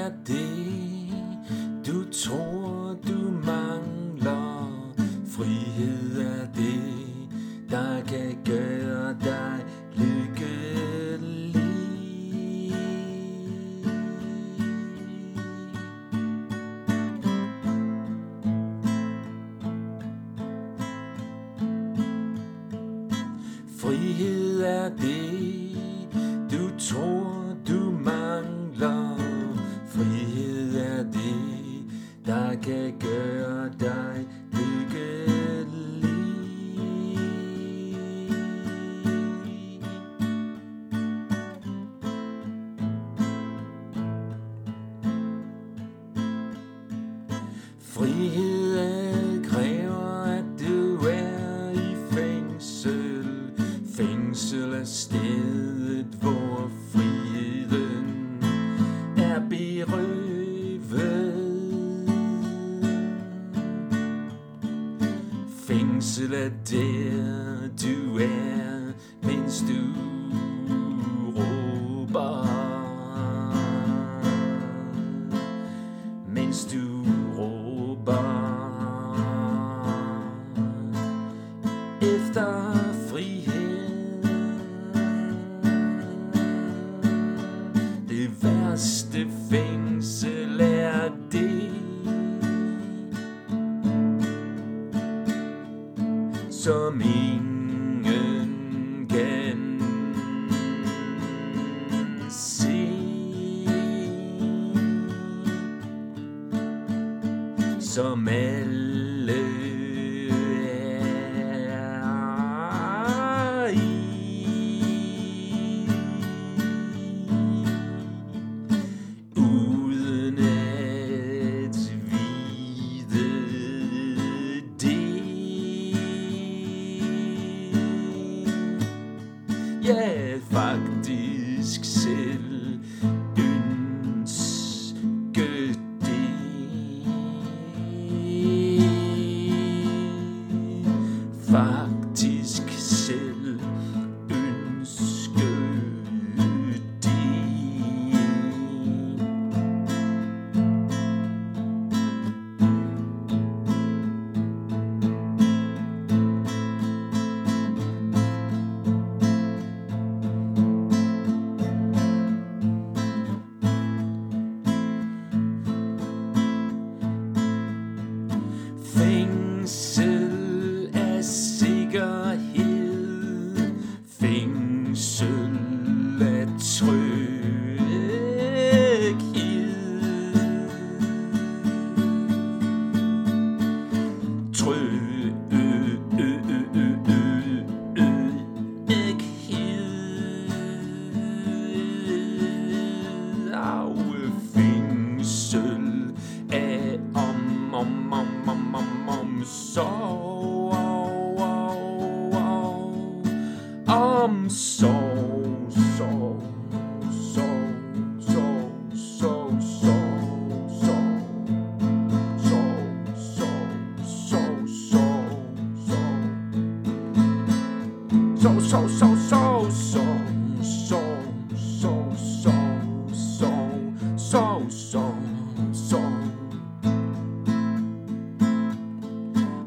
er det, du tror, du mangler? Frihed er det. sommet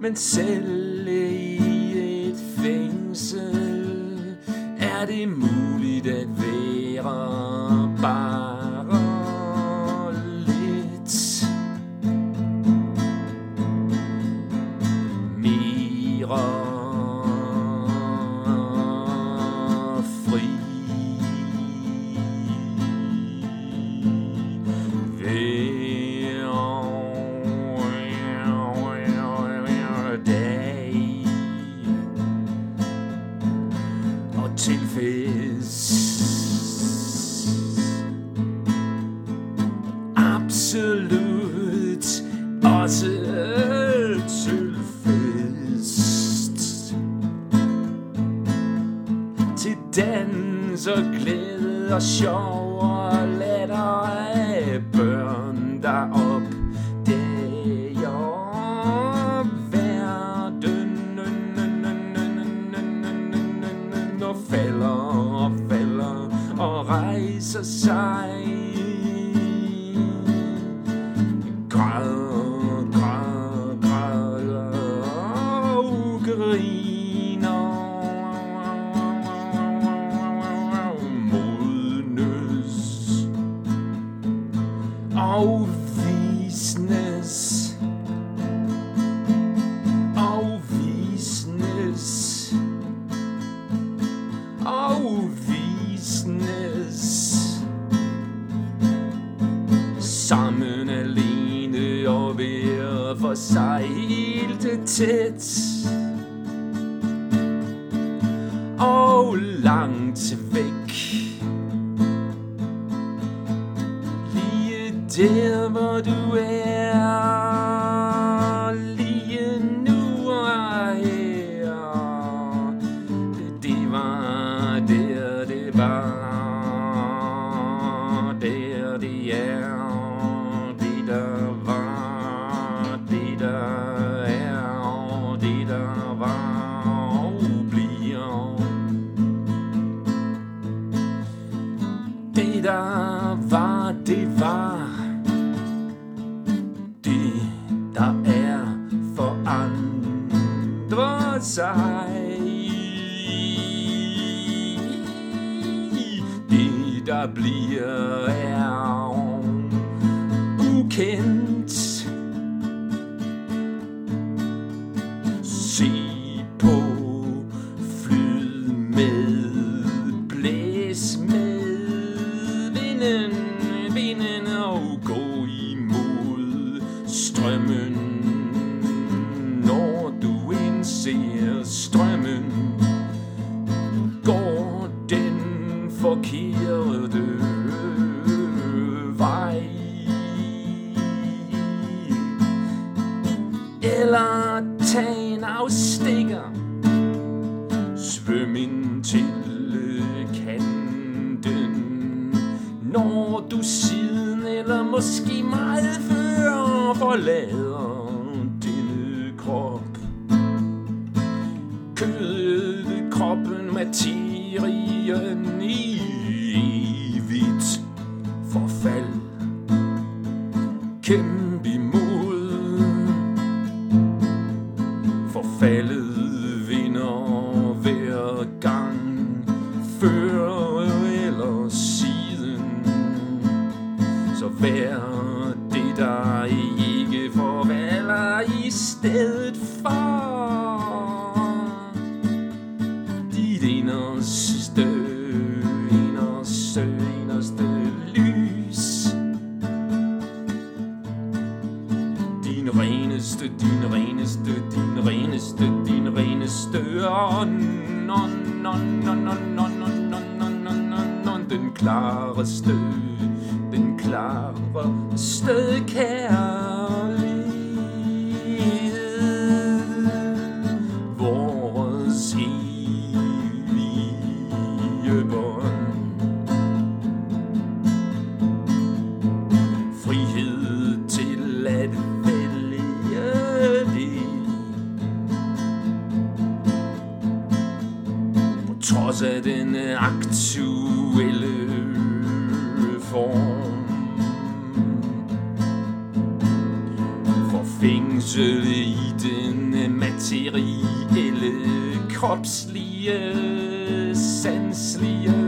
men selv i et fængsel er det muligt at være barn. og falder og falder og rejser sig. visnes Sammen alene og hver for sig helt tæt. Der de er de der var de der er de der var og bliver. De der var, det var. De der er forandrer sig. Der bliver Eller tag en afstikker. Svøm ind til kanten. Når du siden eller måske meget før forlader non, non, non, non, non, non, non, den klareste, den klareste. Trods af den øh, aktuelle form. For fængsel i den øh, materielle, kropslige, sanslige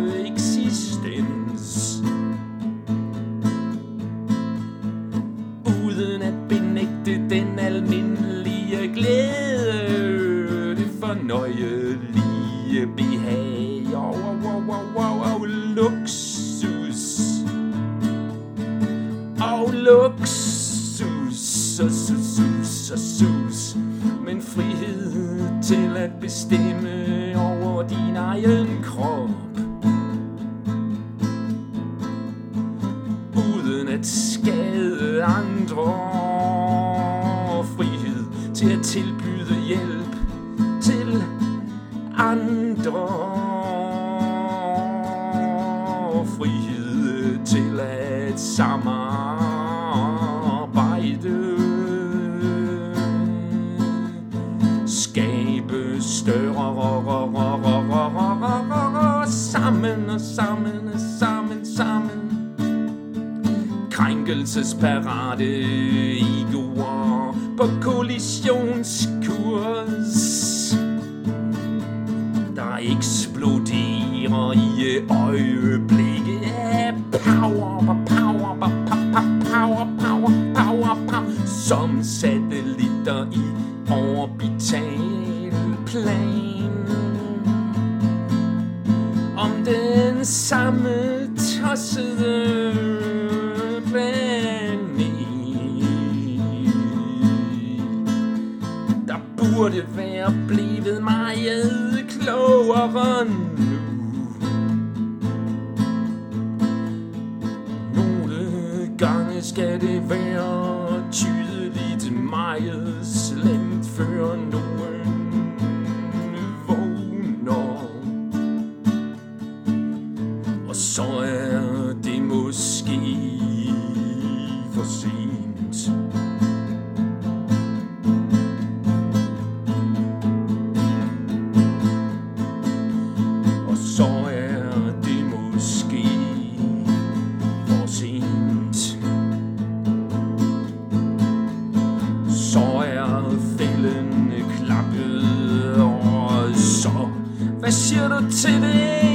Frihed til at samarbejde. Skabe større sammen og sammen og sammen sammen krænkelsesparate egoer på kollisionskurs. Der eksploderer i øje papá. Gange det være tydeligt meget slemt, før nogen Meşhur TV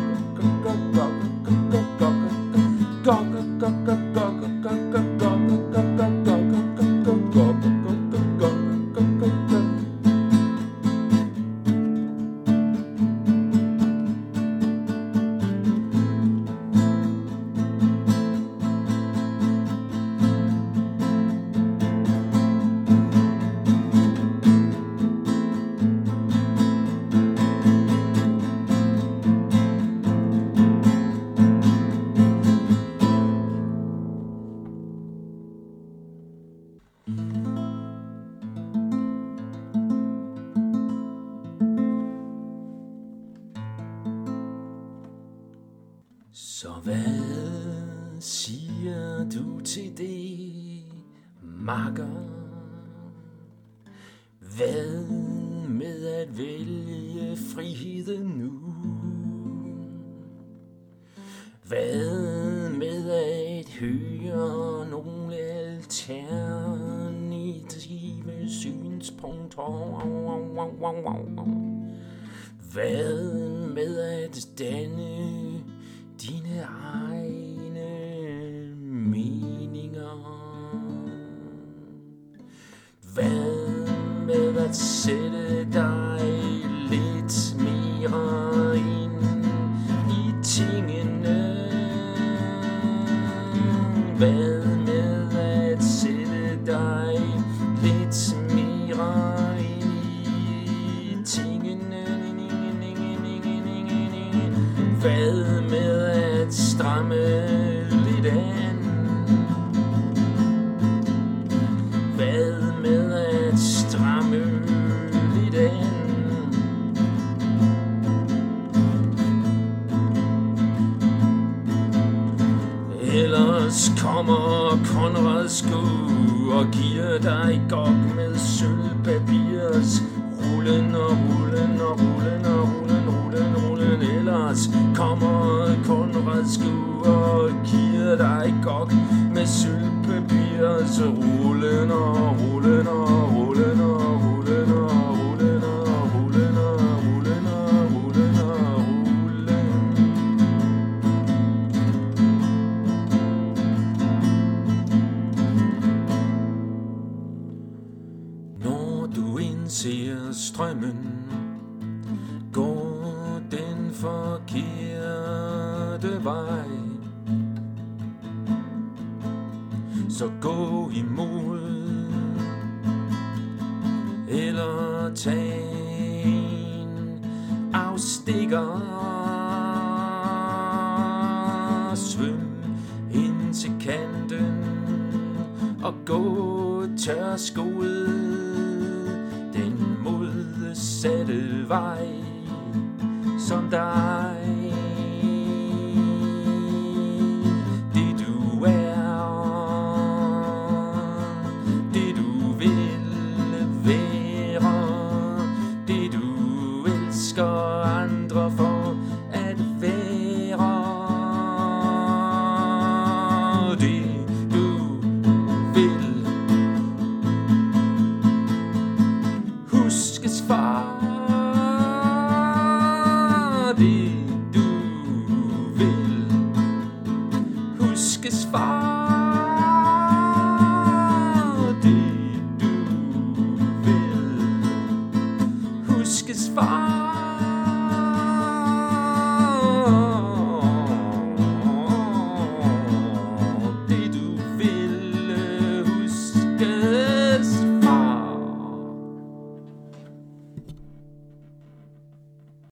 Hvad med at høre nogle alternative synspunkter? Hvad med at danne dine egne Been. Konrad sko og giver dig gok med sølvpapirs. Rullen og rullen og rullen og rullen, rullen, rullen Ellers kommer Konrad sko og giver dig gok med sølvpapirs. Rullen og rullen og rullen og ser strømmen, går den forkerte vej. Så gå imod, eller tag en afstikker. Svøm ind til kanten og gå tørskoet vej